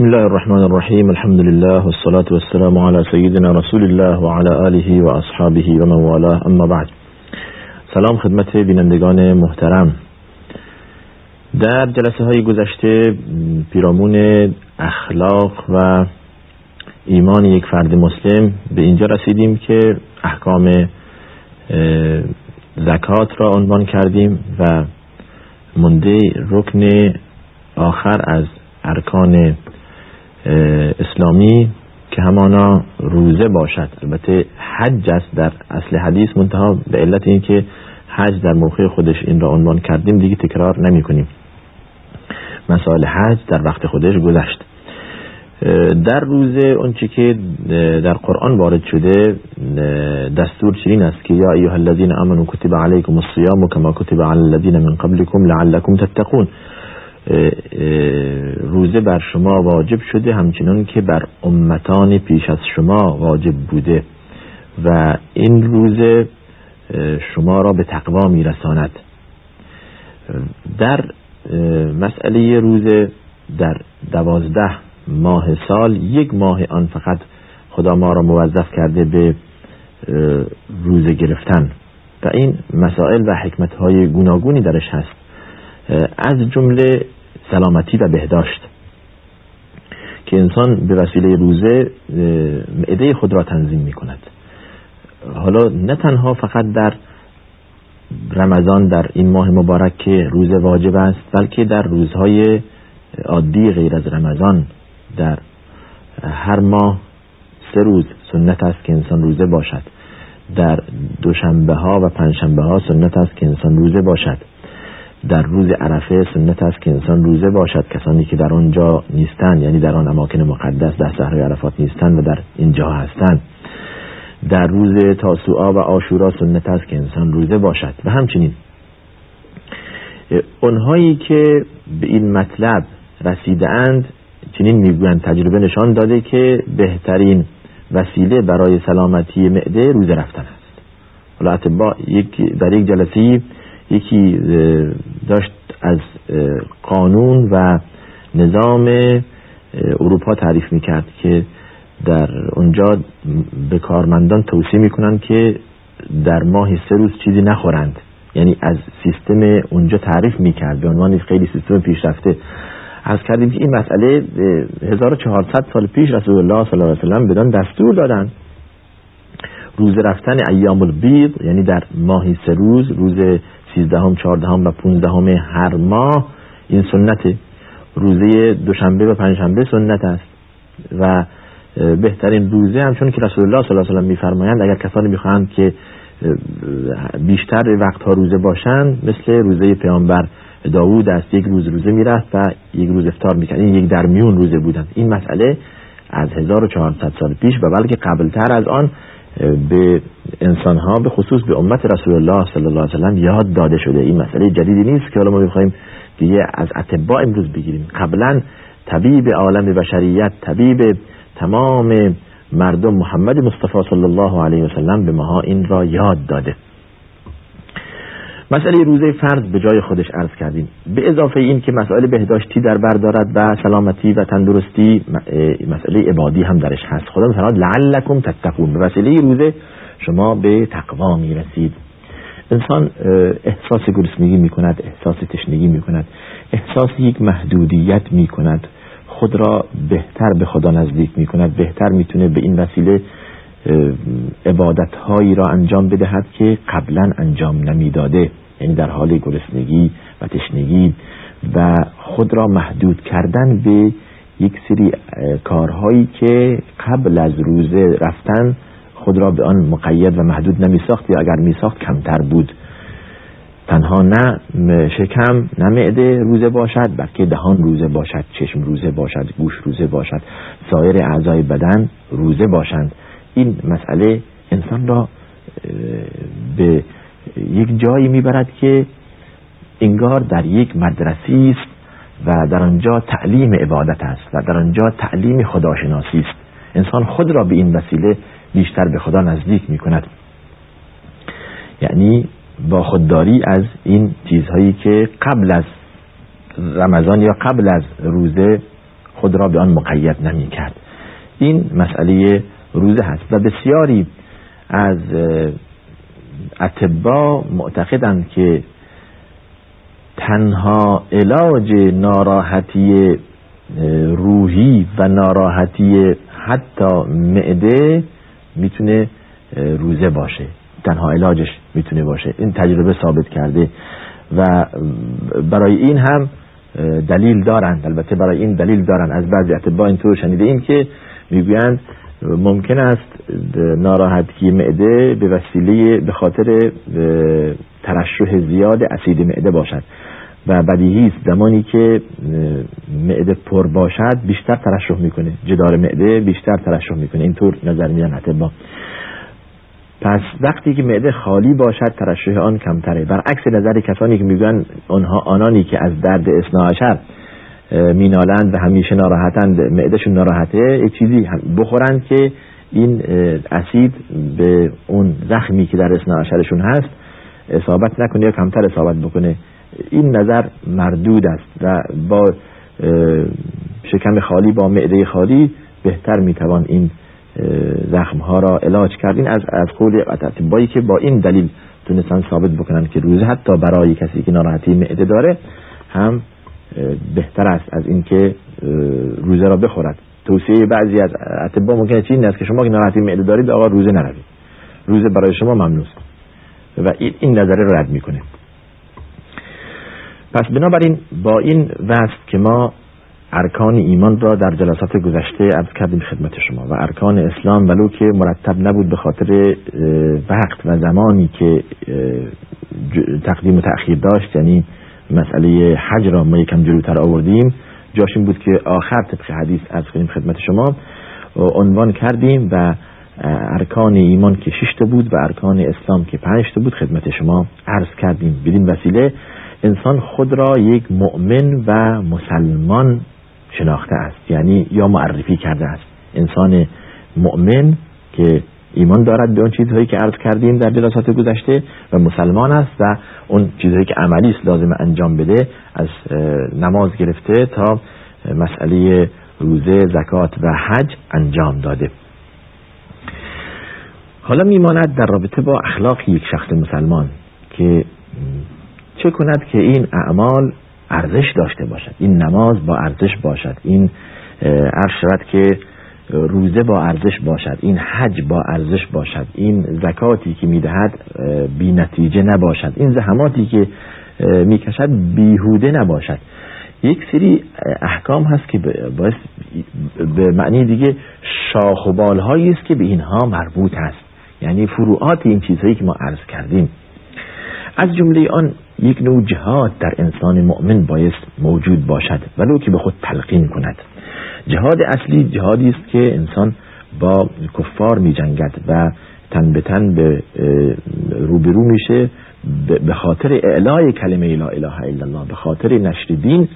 بسم الله الرحمن الرحیم الحمد لله والصلاة والسلام على سيدنا رسول الله وعلى آله و اصحابه و والاه اما بعد سلام خدمت بینندگان محترم در جلسه های گذشته پیرامون اخلاق و ایمان یک فرد مسلم به اینجا رسیدیم که احکام زکات را عنوان کردیم و منده رکن آخر از ارکان اسلامی که همانا روزه باشد. البته حج است در اصل حدیث منتها به علت اینکه حج در موقع خودش این را عنوان کردیم دیگه تکرار نمی کنیم. مسائل حج در وقت خودش گذشت. در روزه اونچه که در قرآن وارد شده دستور چنین است که یا ایها الذین آمنوا کتب علیکم الصیام کما کتب علی الذین من قبلکم لعلکم تتقون. روزه بر شما واجب شده همچنان که بر امتان پیش از شما واجب بوده و این روزه شما را به تقوا میرساند. در مسئله روزه در دوازده ماه سال یک ماه آن فقط خدا ما را موظف کرده به روزه گرفتن. و این مسائل و حکمت های گوناگونی درش هست. از جمله سلامتی و بهداشت. که انسان به وسیله روزه معده خود را تنظیم می کند حالا نه تنها فقط در رمضان در این ماه مبارک که روزه واجب است بلکه در روزهای عادی غیر از رمضان در هر ماه سه روز سنت است که انسان روزه باشد. در دوشنبه ها و پنجشنبه ها سنت است که انسان روزه باشد. در روز عرفه سنت است که انسان روزه باشد. کسانی که در آنجا نیستند یعنی در آن اماکن مقدس در صحرای عرفات نیستند و در اینجا هستند. در روز تاسوعا و آشورا سنت است که انسان روزه باشد. و همچنین اونهایی که به این مطلب رسیده اند چنین می‌گویند تجربه نشان داده که بهترین وسیله برای سلامتی معده روزه رفتن است. حالا با یک در یک جلسه یکی داشت از قانون و نظام اروپا تعریف می‌کرد که در اونجا به کارمندان توصیه می‌کنن که در ماه سه روز چیزی نخورند. یعنی از سیستم اونجا تعریف می‌کرد به عنوان خیلی سیستم پیشرفته. از کردیم که این مسئله 1400 سال پیش رسول الله صلی الله علیه وسلم بدان دستور دادن. روز رفتن ایام البید یعنی در ماهی سه روز روز سیزدهم چهاردهم و پونزدهم هر ماه این سنت روزه دوشنبه و پنجشنبه سنت است. و بهترین روزه هم چون که رسول الله صلی الله علیه و میفرمایند اگر کسانی می‌خواهند که بیشتر وقتها روزه باشند مثل روزه پیامبر داوود است یک روز روزه می‌رفت و یک روز افتار می‌کرد. این یک درمیون روزه بودن این مسئله از 1400 سال پیش و بلکه قبلتر از آن به انسان ها به خصوص به امت رسول الله صلی الله علیه وسلم یاد داده شده. این مسئله جدیدی نیست که حالا ما بخوایم دیگه از اتباع امروز بگیریم. قبلا طبیب عالم بشریت طبیب تمام مردم محمد مصطفی صلی الله علیه وسلم به ماها این را یاد داده. مسئله روزه فرض به جای خودش عرض کردیم. به اضافه این که مسائل بهداشتی در بر دارد و سلامتی و تندرستی مسئله عبادی هم درش هست. خدا مثلا لعلکم تتقون. به وسیله روزه شما به تقوا می‌رسید. انسان احساس گرسنگی می‌کند احساس تشنگی می‌کند احساس یک محدودیت می‌کند. خود را بهتر به خدا نزدیک می‌کند بهتر می‌تونه به این وسیله عبادت هایی را انجام بدهد که قبلا انجام نمی‌داده. یعنی در حال گرسنگی و تشنگی و خود را محدود کردن به یک سری کارهایی که قبل از روزه رفتن خود را به آن مقید و محدود نمی ساخت یا اگر می ساخت کمتر بود. تنها نه شکم نه معده روزه باشد بلکه دهان روزه باشد چشم روزه باشد گوش روزه باشد سایر اعضای بدن روزه باشند. این مسئله انسان را به یک جایی می‌برد که انگار در یک مدرسی است و در آنجا تعلیم عبادت است و در آنجا تعلیم خداشناسی است. انسان خود را به این وسیله بیشتر به خدا نزدیک می کند یعنی با خودداری از این چیزهایی که قبل از رمضان یا قبل از روزه خود را به آن مقید نمی کرد این مسئله روزه هست و بسیاری از اتبا معتقدند که تنها علاج ناراحتی روحی و ناراحتی حتی معده می‌تونه روزه باشه. تنها علاجش می‌تونه باشه. این تجربه ثابت کرده و برای این هم دلیل دارند. البته برای این دلیل دارند. از بعضی اتباع اینطور شنیده این که می‌گویند ممکن است ناراحتی معده به وسیله به خاطر ترشح زیاد اسید معده باشد و بدیهی است زمانی که معده پر باشد بیشتر ترشح می‌کنه. جدار معده بیشتر ترشح می‌کنه. اینطور نظر میدن اتباع پس وقتی که معده خالی باشد ترشح آن کمتره. برعکس نظر کسانی که میگن آنها آنانی که از درد اصناعشر مینالند و همیشه ناراحتند. معدهشون ناراحته. یک چیزی بخورند که این اسید به اون زخمی که در اصناعشرشون هست اصابت نکنه یا کمتر اصابت بکنه. این نظر مردود است و با شکم خالی با معده خالی بهتر می‌توان این زخم ها را علاج کردین از از قول اطبایی که با این دلیل تونستن ثابت بکنن که روزه حتی برای کسی که ناراحتی معده داره هم بهتر است از اینکه روزه را بخورد. توصیه بعضی از اطبا ممکنه چین است که شما که ناراحتی معده دارید آقا روزه نروید. روزه برای شما ممنوع و این نظره را رد می‌کنه پس بنابراین با این وصف که ما ارکان ایمان را در جلسات گذشته عرض کردیم خدمت شما و ارکان اسلام ولو که مرتب نبود به خاطر وقت و زمانی که تقدیم و تأخیر داشت یعنی مسئله حج را ما یکم جلوتر آوردیم. جاش این بود که آخر طبق حدیث از کنیم خدمت شما. عنوان کردیم و ارکان ایمان که شش بود و ارکان اسلام که پنج بود خدمت شما عرض کردیم. بدین وسیله انسان خود را یک مؤمن و مسلمان شناخته است یعنی یا معرفی کرده است. انسان مؤمن که ایمان دارد به اون چیزهایی که عرض کردیم در جلسات گذشته و مسلمان است و اون چیزهایی که عملی است لازم انجام بده از نماز گرفته تا مسئله روزه زکات و حج انجام داده. حالا میماند در رابطه با اخلاق یک شخص مسلمان که چه کند که این اعمال ارزش داشته باشد این نماز با ارزش باشد این عرض شود که روزه با ارزش باشد این حج با ارزش باشد این زکاتی که می‌دهد بی نتیجه نباشد این زحماتی که می‌کشد بیهوده نباشد. یک سری احکام هست که باعث به معنی دیگه شاخ و بالهایی است که به اینها مربوط است یعنی فروعات این چیزهایی که ما عرض کردیم. از جمله آن یک نوع جهاد در انسان مؤمن باید موجود باشد ولو که به خود تلقین کند. جهاد اصلی جهادی است که انسان با کفار می جنگد و تن به تن به روبرو میشه به خاطر اعلای کلمه لا اله الا الله به خاطر نشر دین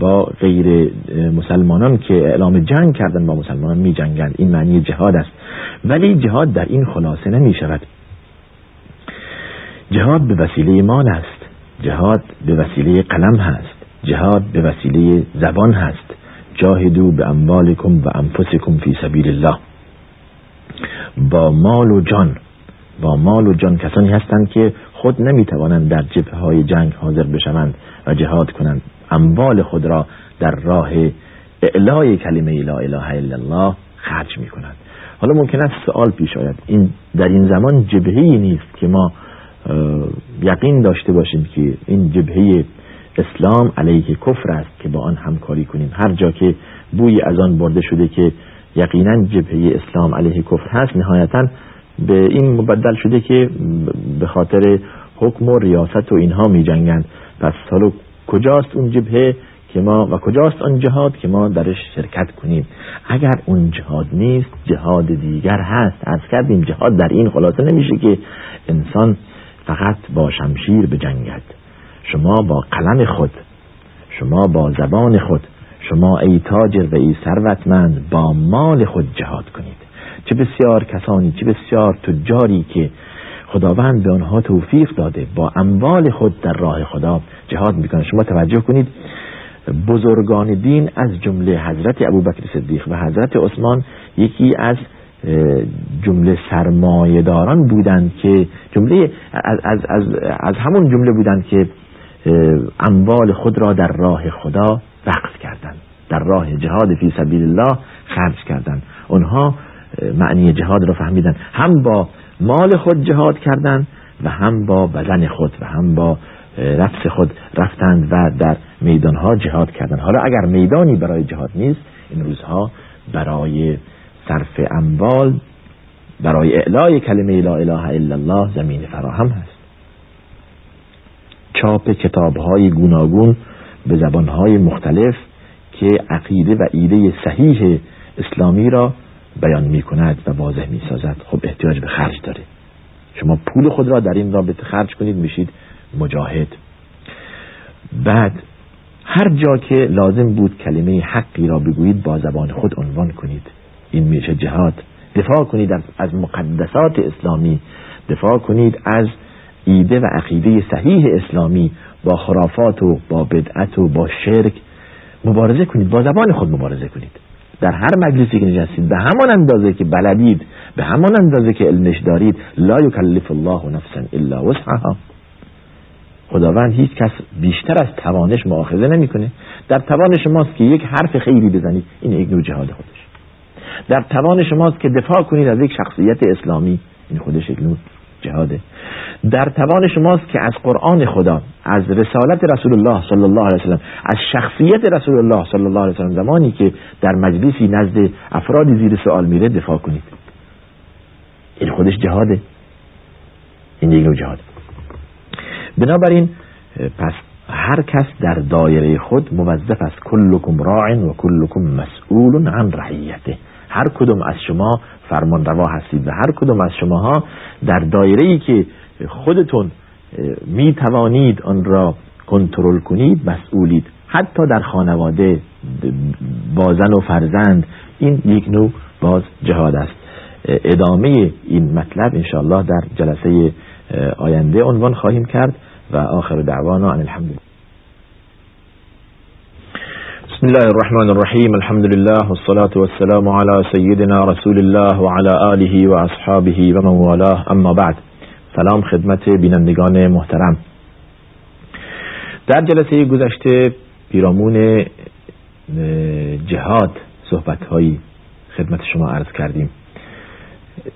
با غیر مسلمانان که اعلام جنگ کردن با مسلمانان می جنگند این معنی جهاد است. ولی جهاد در این خلاصه نمی شود جهاد به وسیله مال است. جهاد به وسیله قلم هست. جهاد به وسیله زبان هست. جاهدو به اموالکم و انفسکم فی سبیل الله. با مال و جان با مال و جان کسانی هستند که خود نمی‌توانند در جبه های جنگ حاضر بشوند و جهاد کنند. اموال خود را در راه اعلای کلمه لا اله الا الله خرج می کنند حالا ممکن است سوال پیش آید. این در این زمان جبهه نیست که ما یقین داشته باشیم که این جبهه اسلام علیه کفر است که با آن همکاری کنیم. هر جا که بوی از آن برده شده که یقینا جبهه اسلام علیه کفر هست نهایتا به این مبدل شده که به خاطر حکم و ریاست و اینها می جنگند. پس حالا کجاست اون جبهه که ما و کجاست آن جهاد که ما درش شرکت کنیم؟ اگر اون جهاد نیست جهاد دیگر هست. از کردیم جهاد در این خلاصه نمیشه که انسان فقط با شمشیر بجنگد. شما با قلم خود شما با زبان خود شما ای تاجر و ای ثروتمند با مال خود جهاد کنید. چه بسیار کسانی چه بسیار تجاری که خداوند به آنها توفیق داده با اموال خود در راه خدا جهاد می‌کنه شما توجه کنید بزرگان دین از جمله حضرت ابوبکر صدیق و حضرت عثمان یکی از جمله سرمایهداران بودند که جمله از, از, از, از همون جمله بودند که اموال خود را در راه خدا وقف کردند. در راه جهاد فی سبیل الله خرج کردند. اونها معنی جهاد را فهمیدن هم با مال خود جهاد کردند و هم با بدن خود و هم با نفس خود رفتند و در میدانها جهاد کردند. حالا اگر میدانی برای جهاد نیست این روزها برای صرف اموال برای اعلای کلمه لا اله الا الله زمین فراهم هست. چاپ کتاب های گوناگون به زبان های مختلف که عقیده و ایده صحیح اسلامی را بیان می کند و واضح می سازد خب احتیاج به خرج داره. شما پول خود را در این رابطه خرج کنید میشید مجاهد. بعد هر جا که لازم بود کلمه حقی را بگویید با زبان خود عنوان کنید. این میشه جهاد. دفاع کنید از مقدسات اسلامی. دفاع کنید از ایده و عقیده صحیح اسلامی با خرافات و با بدعت و با شرک مبارزه کنید با زبان خود مبارزه کنید. در هر مجلسی که نشستید به همان اندازه که بلدید به همان اندازه که علمش دارید لا یکلف الله نفسا الا وسعها. خداوند هیچ کس بیشتر از توانش مؤاخذه نمی‌کنه. در توان شماست که یک حرف خیری بزنید. این یک نوع جهاد خودش. در توان شماست که دفاع کنید از یک شخصیت اسلامی. این خودش یک نوع جهاده. در توان شماست که از قرآن خدا از رسالت رسول الله صلی الله علیه وسلم از شخصیت رسول الله صلی الله علیه وسلم زمانی که در مجلسی نزد افرادی زیر سوال میره دفاع کنید. این خودش جهاده. این نوع جهاد بنابراین پس هر کس در دایره خود موظف است کلکم راع و کلکم مسئول عن رعیته. هر کدوم از شما فرمان روا هستید و هر کدوم از شماها در دایره ای که خودتون می توانید آن را کنترل کنید مسئولید. حتی در خانواده با زن و فرزند این یک نوع باز جهاد است. ادامه این مطلب انشاءالله در جلسه آینده عنوان خواهیم کرد و آخر دعوانا ان الحمد بسم الله الرحمن الرحیم الحمد لله والصلاة والسلام على سيدنا رسول الله وعلى آله وأصحابه ومن والاه اما بعد سلام خدمت بینندگان محترم در جلسه گذشته پیرامون جهاد صحبت هایی خدمت شما عرض کردیم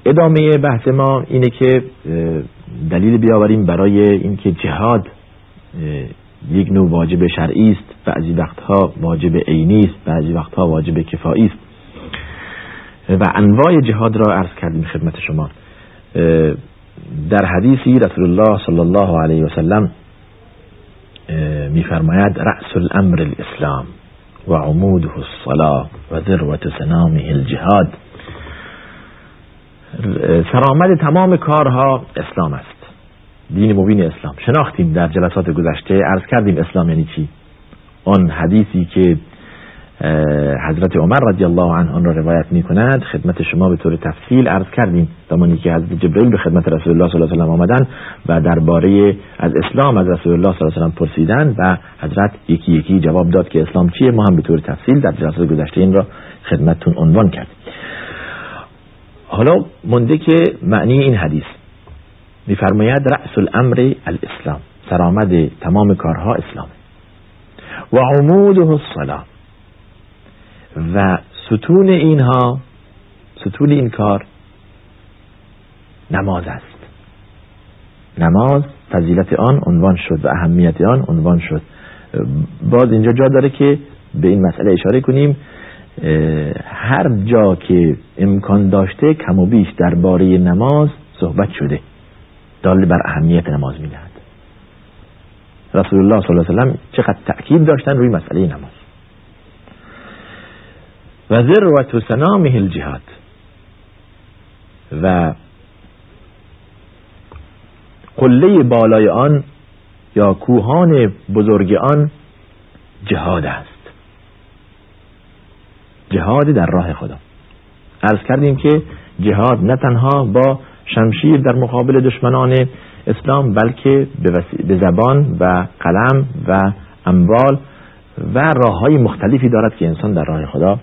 ادامه بحث ما اینه که دلیل بیاوریم برای اینکه جهاد یک نوع واجب شرعی است. بعضی وقتها واجب عینی است. بعضی وقتها واجب کفایی است. و انواع جهاد را عرض کردیم خدمت شما. در حدیثی رسول الله صلی الله علیه و سلم میفرماید رأس الامر الاسلام و عموده الصلاة و ذروت سنامه الجهاد. سرآمد تمام کارها اسلام است. دین مبین اسلام. شناختیم در جلسات گذشته عرض کردیم اسلام یعنی چی؟ آن حدیثی که حضرت عمر رضی الله عنه آن را روایت می کند خدمت شما به طور تفصیل عرض کردیم. زمانی که حضرت جبرئیل به خدمت رسول الله صلی الله علیه و آمدن و درباره از اسلام از رسول الله صلی الله علیه و پرسیدن و حضرت یکی یکی جواب داد که اسلام چیه؟ ما هم به طور تفصیل در جلسات گذشته این را خدمتتون عنوان کردیم. حالا منده که معنی این حدیث. میفرماید رأس الامر الاسلام سرآمد تمام کارها اسلام. و عموده الصلاه و ستون اینها ستون این کار نماز است. نماز فضیلت آن عنوان شد و اهمیت آن عنوان شد. باز اینجا جا داره که به این مسئله اشاره کنیم. هر جا که امکان داشته کم و بیش درباره نماز صحبت شده. دال بر اهمیت نماز می‌دهد. رسول الله صلی الله علیه وسلم چقدر تأکید داشتن روی مسئله نماز. و ذروت سنامه الجهاد. و قله بالای آن یا کوهان بزرگ آن جهاد است. جهاد در راه خدا. عرض کردیم که جهاد نه تنها با شمشیر در مقابل دشمنان اسلام بلکه به زبان و قلم و اموال و راه های مختلفی دارد که انسان در راه خدا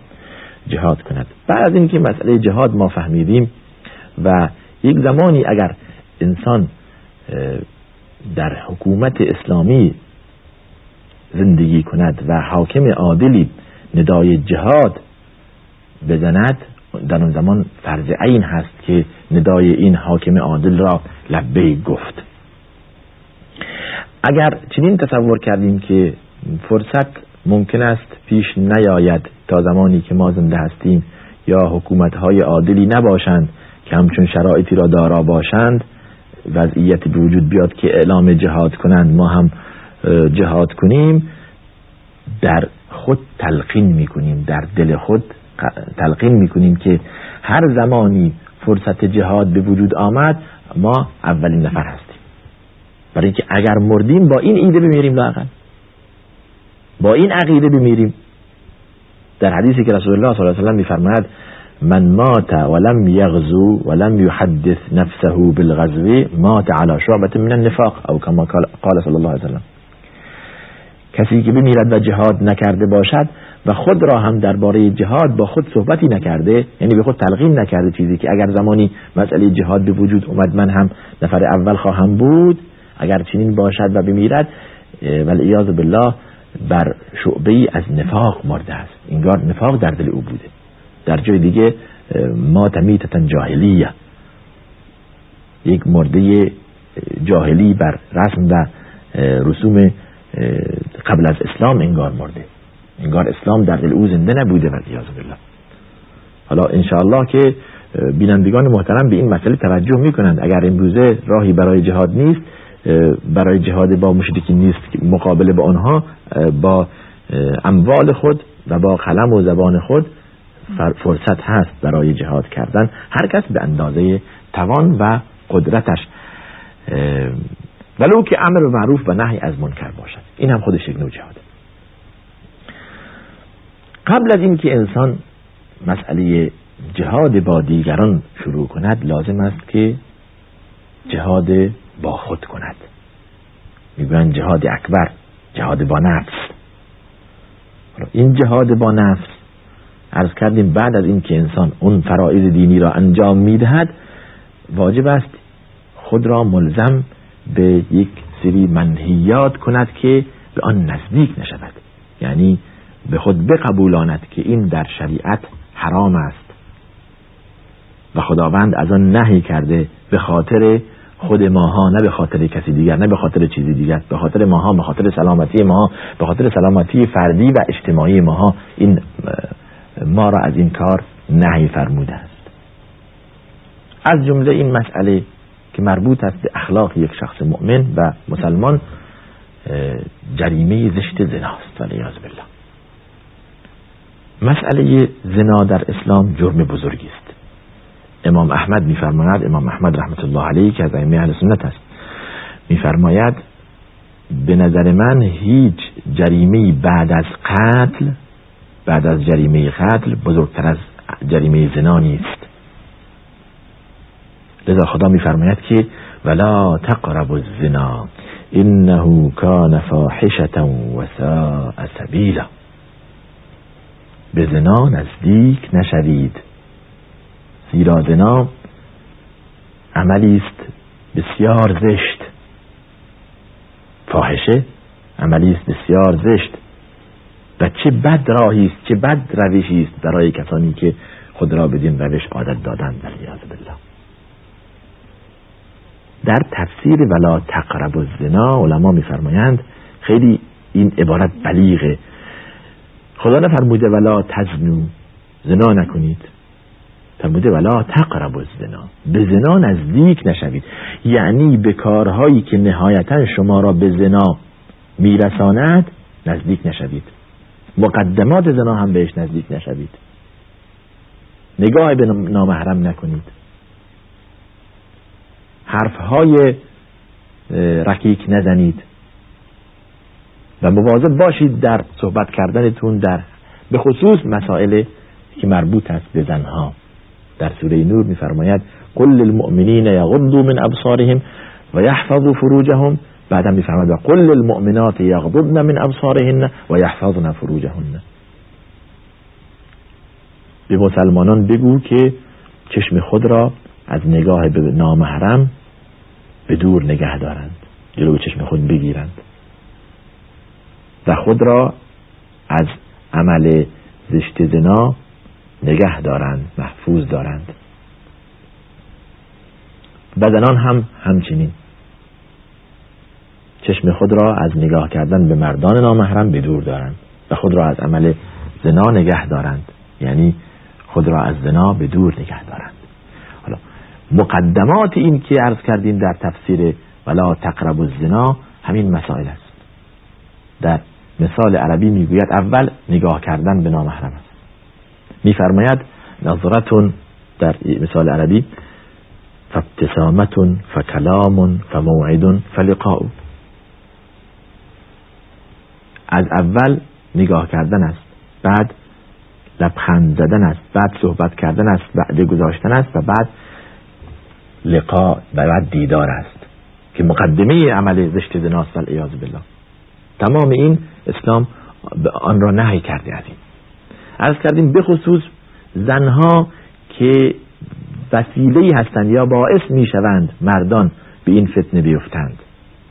جهاد کند. بعد از اینکه مسئله جهاد ما فهمیدیم و یک زمانی اگر انسان در حکومت اسلامی زندگی کند و حاکم عادلی ندای جهاد بزند در اون زمان فرض عین هست که ندای این حاکم عادل را لبه گفت. اگر چنین تصور کردیم که فرصت ممکن است پیش نیاید تا زمانی که ما زنده هستیم یا حکومت های عادلی نباشند که همچون شرایطی را دارا باشند وضعیت به وجود بیاد که اعلام جهاد کنند ما هم جهاد کنیم در خود تلقین می‌کنیم در دل خود تلقین می‌کنیم که هر زمانی فرصت جهاد به وجود آمد ما اولین نفر هستیم. برای اینکه اگر مردیم با این ایده بمیریم لاقل با این عقیده بمیریم. در حدیثی که رسول الله صلی الله علیه و میفرماید من مات ولم يغزو ولم يحدث نفسه بالغزو مات على شعبة من النفاق. او كما قال صلی الله علیه وسلم. کسی که بمیرد و جهاد نکرده باشد و خود را هم درباره جهاد با خود صحبتی نکرده یعنی به خود تلقین نکرده چیزی که اگر زمانی مسئله جهاد به وجود اومد من هم نفر اول خواهم بود اگر چنین باشد و بمیرد ولی بالله بر شعبه ای از نفاق مرده است. انگار نفاق در دل او بوده. در جای دیگه ما تمیتتا جاهلیه. یک مرده جاهلی بر رسم و رسوم قبل از اسلام انگار مرده. انگار اسلام در دل او زنده نبوده و بالله. حالا انشاءالله که بینندگان محترم به این مسئله توجه می‌کنند. اگر امروزه راهی برای جهاد نیست برای جهاد با مشرکی نیست مقابله با آنها با اموال خود و با قلم و زبان خود فرصت هست برای جهاد کردن. هر کس به اندازه توان و قدرتش. ولو که امر معروف و نهی از منکر باشد. این هم خودش یک نوع جهاده. قبل از اینکه انسان مسئله جهاد با دیگران شروع کند لازم است که جهاد با خود کند. می‌گویند جهاد اکبر جهاد با نفس. این جهاد با نفس ارز کردیم بعد از اینکه انسان اون فرائض دینی را انجام می‌دهد واجب است خود را ملزم به یک سری منهیات کند که به آن نزدیک نشود. یعنی به خود بقبولاند که این در شریعت حرام است. و خداوند از آن نهی کرده به خاطر خود ماها نه به خاطر کسی دیگر نه به خاطر چیزی دیگر به خاطر ماها به خاطر سلامتی ماها به خاطر سلامتی فردی و اجتماعی ماها. این ما را از این کار نهی فرموده است. از جمله این مسئله که مربوط است به اخلاق یک شخص مؤمن و مسلمان جریمه زشت زناست ولی بالله. مسئله زنا در اسلام جرم بزرگی است. امام احمد میفرماید امام احمد رحمت الله علیه که از ائمه اهل سنت است میفرماید به نظر من هیچ جریمه بعد از قتل بعد از جریمه قتل بزرگتر از جریمه زنا نیست. لذا خدا میفرماید که ولا تقربوا الزنا انه کان فاحشة و ساء سبیلا. به زنا نزدیک نشوید. زیرا زنا عملی است بسیار زشت. فاحشه عملی است بسیار زشت. و چه بد راهی است چه بد روشی است برای کسانی که خود را بدین روش عادت دادند علیاذ بالله. در تفسیر ولا تقرب الزنا علما میفرمایند خیلی این عبارت بلیغه. خدا نفرموده ولا تزنو زنا نکنید. فرموده ولا تقرب الزنا. به زنا نزدیک نشوید. یعنی به کارهایی که نهایتا شما را به زنا میرساند نزدیک نشوید. مقدمات زنا هم بهش نزدیک نشوید. نگاه به نامحرم نکنید. حرفهای رکیک نزنید. و مواظب باشید در صحبت کردنتون در به خصوص مسائل که مربوط است به زنها. در سوره نور میفرماید قل للمؤمنین یغضوا من ابصارهم و یحفظوا فروجهم. بعدم میفرماد و قل المؤمنات یغضبن من ابصارهن و یحفظن فروجهن. به مسلمانان بگو که چشم خود را از نگاه به نامحرم به دور نگه دارند جلو چشم خود بگیرند. و خود را از عمل زشت زنا نگه دارند محفوظ دارند. و زنان هم همچنین. چشم خود را از نگاه کردن به مردان نامحرم به دور دارند و خود را از عمل زنا نگه دارند. یعنی خود را از زنا به دور نگه دارند. حالا مقدمات این که عرض کردیم در تفسیر ولا تقرب الزنا همین مسائل است. در مثال عربی می‌گوید اول نگاه کردن به نامحرم است. میفرماید نظرتون در مثال عربی فابتسامتون فکلام فموعد فلقاء از اول نگاه کردن است بعد لبخند زدن است بعد صحبت کردن است بعد گذاشتن است و بعد لقا و بعد دیدار است. که مقدمه عمل زشت زناست والعیاذ بالله. تمام این اسلام آن را نهی کرده از این عرض کردیم بخصوص زنها که وسیله هستند یا باعث می‌شوند مردان به این فتنه بیفتند.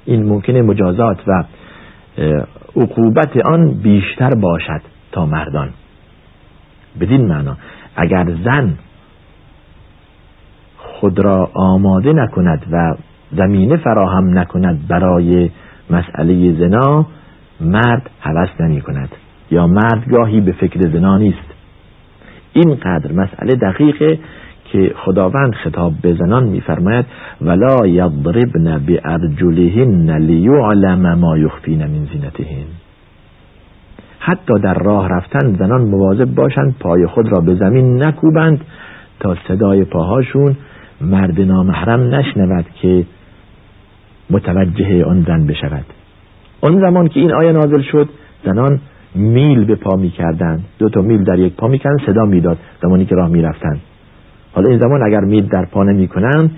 این ممکنه مجازات و عقوبت آن بیشتر باشد تا مردان. بدین معنا اگر زن خود را آماده نکند و زمینه فراهم نکند برای مسئله زنا مرد حوث نمی کند. یا مرد گاهی به فکر زنا نیست. اینقدر مسئله دقیقه که خداوند خطاب به زنان میفرماید ولا یضربن بارجلهن لیعلم ما یخفین من زینتهن حتی در راه رفتن زنان مواظب باشند پای خود را به زمین نکوبند تا صدای پاهاشون مرد نامحرم نشنود که متوجه آن زن بشود. آن زمان که این آیه نازل شد زنان میل به پا می کردن دو تا میل در یک پا می کردن صدا می‌داد زمانی که راه می رفتن حالا این زمان اگر میل در پا نمی کنن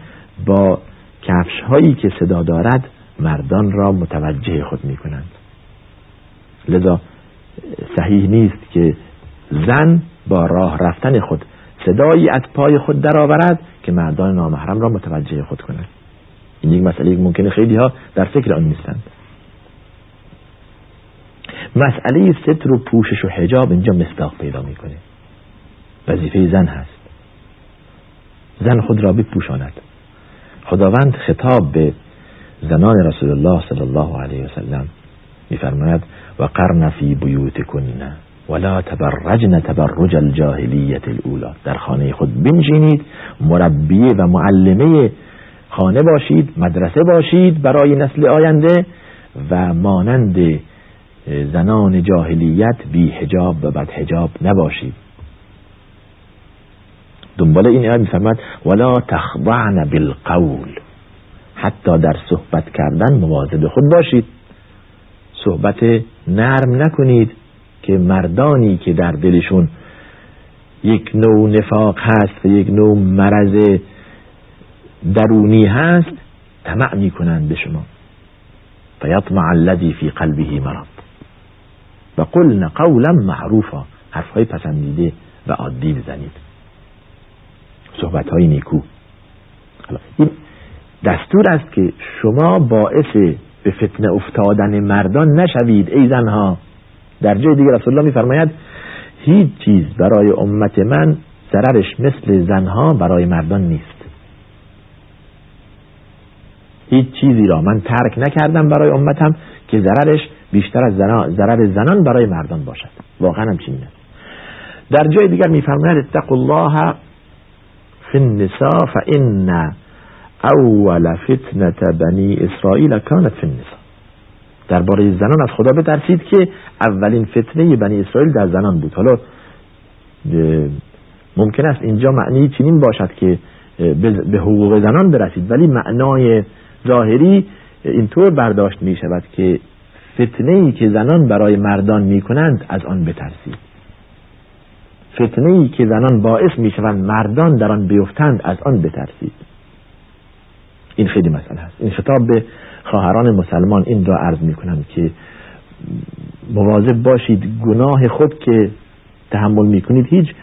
با کفش هایی که صدا دارد مردان را متوجه خود می کنند لذا صحیح نیست که زن با راه رفتن خود صدایی از پای خود درآورد که مردان نامحرم را متوجه خود کند این یک مسئله ممکنه خیلی ها در فکر آن نیستند. مسئله ستر و پوشش و حجاب اینجا مصداق پیدا می‌کنه. وظیفه زن هست. زن خود را بپوشاند. خداوند خطاب به زنان رسول الله صلی الله علیه وسلم میفرماید و قرن فی بیوتکن ولا تبرجن تبرج الجاهلیت الاولا در خانه خود بنشینید مربیه و معلمه خانه باشید مدرسه باشید برای نسل آینده و مانند زنان جاهلیت بی حجاب و بد حجاب نباشید. دنبال این آیه میفرماد ولا تخضعن بالقول حتی در صحبت کردن مواظب خود باشید. صحبت نرم نکنید که مردانی که در دلشون یک نوع نفاق هست و یک نوع مرض درونی هست طمع می‌کنند به شما. فیطمع الذی فی قلبه مرض. و قلن قولا معروفا. حرفهای پسندیده و عادی بزنید صحبت های نیکو این دستور است که شما باعث به فتنه افتادن مردان نشوید ای زنها. در جای دیگر رسول الله میفرماید هیچ چیز برای امت من ضررش مثل زنها برای مردان نیست. هیچ چیزی را من ترک نکردم برای امتم که ضررش بیشتر از ضرر زنان برای مردان باشد. واقعا هم چنین در جای دیگر میفرماید اتقوا الله فی النساء فان اول فتنه بنی اسرائیل کانت فی النساء. درباره زنان از خدا بترسید که اولین فتنه بنی اسرائیل در زنان بود. حالا ممکن است اینجا معنی چنین باشد که به حقوق زنان برسید ولی معنای ظاهری اینطور برداشت می شود که فتنه ای که زنان برای مردان می کنند از آن بترسید. فتنه ای که زنان باعث می شوند مردان در آن بیفتند از آن بترسید. این خیلی مسئله است. این خطاب به خواهران مسلمان این را عرض می کنم که مواظب باشید گناه خود که تحمل می کنید هیچ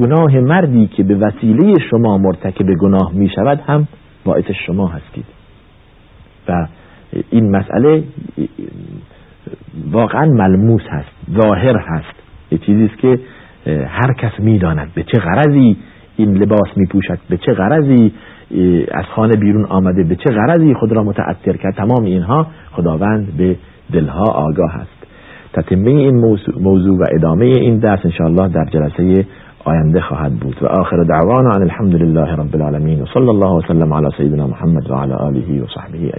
گناه مردی که به وسیله شما مرتکب گناه می شود هم باعث شما هستید. و این مسئله واقعا ملموس هست ظاهر هست. یه چیزی است که هر کس می‌داند به چه غرضی این لباس می پوشد به چه غرضی از خانه بیرون آمده به چه غرضی خود را متأثر کرد. تمام اینها خداوند به دلها آگاه است. تتمه این موضوع و ادامه این درس انشاءالله در جلسه آینده خواهد بود. و آخر دعوانا عن الحمد لله رب العالمین و الله وسلم علی سیدنا محمد و آله و صحبه